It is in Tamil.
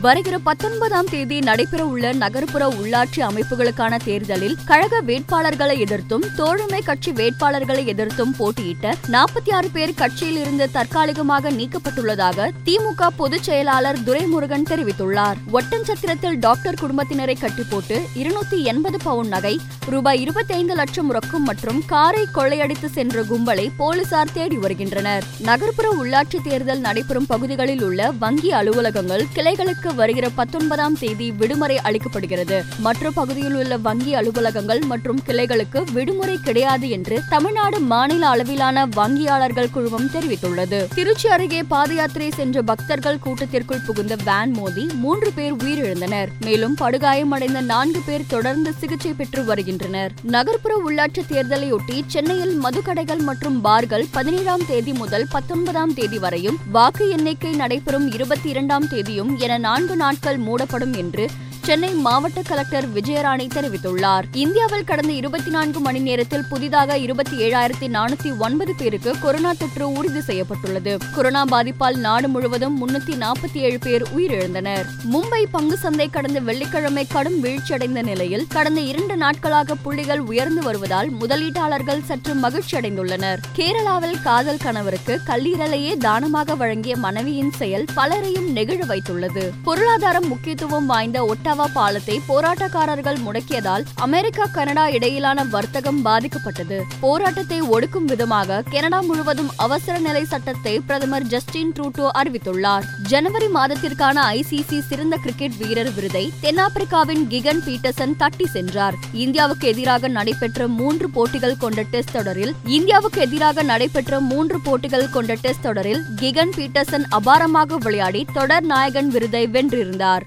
வருகிற பத்தொன்பதாம் தேதி நடைபெறவுள்ள நகர்ப்புற உள்ளாட்சி அமைப்புகளுக்கான தேர்தலில் கழக வேட்பாளர்களை எதிர்த்தும் தோழமை கட்சி வேட்பாளர்களை எதிர்த்தும் போட்டியிட்ட நாற்பத்தி ஆறு பேர் கட்சியில் இருந்து தற்காலிகமாக நீக்கப்பட்டுள்ளதாக திமுக பொதுச் செயலாளர் துரைமுருகன் தெரிவித்துள்ளார். ஒட்டஞ்சத்திரத்தில் டாக்டர் குடும்பத்தினரை கட்டிப்போட்டு இருநூத்தி எண்பது பவுன் நகை ரூபாய் இருபத்தி ஐந்து லட்சம் ரொக்கம் மற்றும் காரை கொள்ளையடித்து சென்ற கும்பலை போலீசார் தேடி வருகின்றனர். நகர்ப்புற உள்ளாட்சி தேர்தல் நடைபெறும் பகுதிகளில் உள்ள வங்கி அலுவலகங்கள் கிளைகளுக்கு வருகிற பத்தொன்பதாம் தேதி விடுமுறை அளிக்கப்படுகிறது. மற்ற பகுதியில் உள்ள வங்கி அலுவலகங்கள் மற்றும் கிளைகளுக்கு விடுமுறை கிடையாது என்று தமிழ்நாடு மாநில அளவிலான வங்கியாளர்கள் குழுமம் தெரிவித்துள்ளது. திருச்சி அருகே பாத யாத்திரை சென்ற பக்தர்கள் கூட்டத்திற்குள் புகுந்த வேன் மோதி மூன்று பேர் உயிரிழந்தனர். மேலும் படுகாயமடைந்த நான்கு பேர் தொடர்ந்து சிகிச்சை பெற்று வருகின்றனர். நகர்ப்புற உள்ளாட்சி தேர்தலையொட்டி சென்னையில் மதுக்கடைகள் மற்றும் பார்கள் பதினேழாம் தேதி முதல் பத்தொன்பதாம் தேதி வரையும் வாக்கு எண்ணிக்கை நடைபெறும் இருபத்தி இரண்டாம் தேதியும் என நான்கு நாட்கள் மூடப்படும் என்று சென்னை மாவட்ட கலெக்டர் விஜயராணி தெரிவித்துள்ளார். இந்தியாவில் கடந்த இருபத்தி நான்கு மணி நேரத்தில் புதிதாக இருபத்தி ஏழாயிரத்தி நானூத்தி ஒன்பது பேருக்கு கொரோனா தொற்று உறுதி செய்யப்பட்டுள்ளது. கொரோனா பாதிப்பால் நாடு முழுவதும் முன்னூத்தி நாற்பத்தி ஏழு பேர் உயிரிழந்தனர். மும்பை பங்கு சந்தை கடந்த வெள்ளிக்கிழமை கடும் வீழ்ச்சியடைந்த நிலையில் கடந்த இரண்டு நாட்களாக புள்ளிகள் உயர்ந்து வருவதால் முதலீட்டாளர்கள் சற்று மகிழ்ச்சி அடைந்துள்ளனர் கேரளாவில் காதல் கணவருக்கு கல்லீரலையே தானமாக வழங்கிய மனைவியின் செயல் பலரையும் நெகிழ வைத்துள்ளது. பொருளாதாரம் முக்கியத்துவம் வாய்ந்த ஒட்டா ஒட்டாவா பாலத்தை போராட்டக்காரர்கள் முடக்கியதால் அமெரிக்கா கனடா இடையிலான வர்த்தகம் பாதிக்கப்பட்டது. போராட்டத்தை ஒடுக்கும் விதமாக கனடா முழுவதும் அவசர நிலை சட்டத்தை பிரதமர் ஜஸ்டின் ட்ரூட்டோ அறிவித்துள்ளார். ஜனவரி மாதத்திற்கான ஐசிசி சிறந்த கிரிக்கெட் வீரர் விருதை தென்னாப்பிரிக்காவின் கிகன் பீட்டர்சன் தட்டி சென்றார். இந்தியாவுக்கு எதிராக நடைபெற்ற மூன்று போட்டிகள் கொண்ட டெஸ்ட் தொடரில் இந்தியாவுக்கு எதிராக நடைபெற்ற மூன்று போட்டிகள் கொண்ட டெஸ்ட் தொடரில் கிகன் பீட்டர்சன் அபாரமாக விளையாடி தொடர் நாயகன் விருதை வென்றிருந்தார்.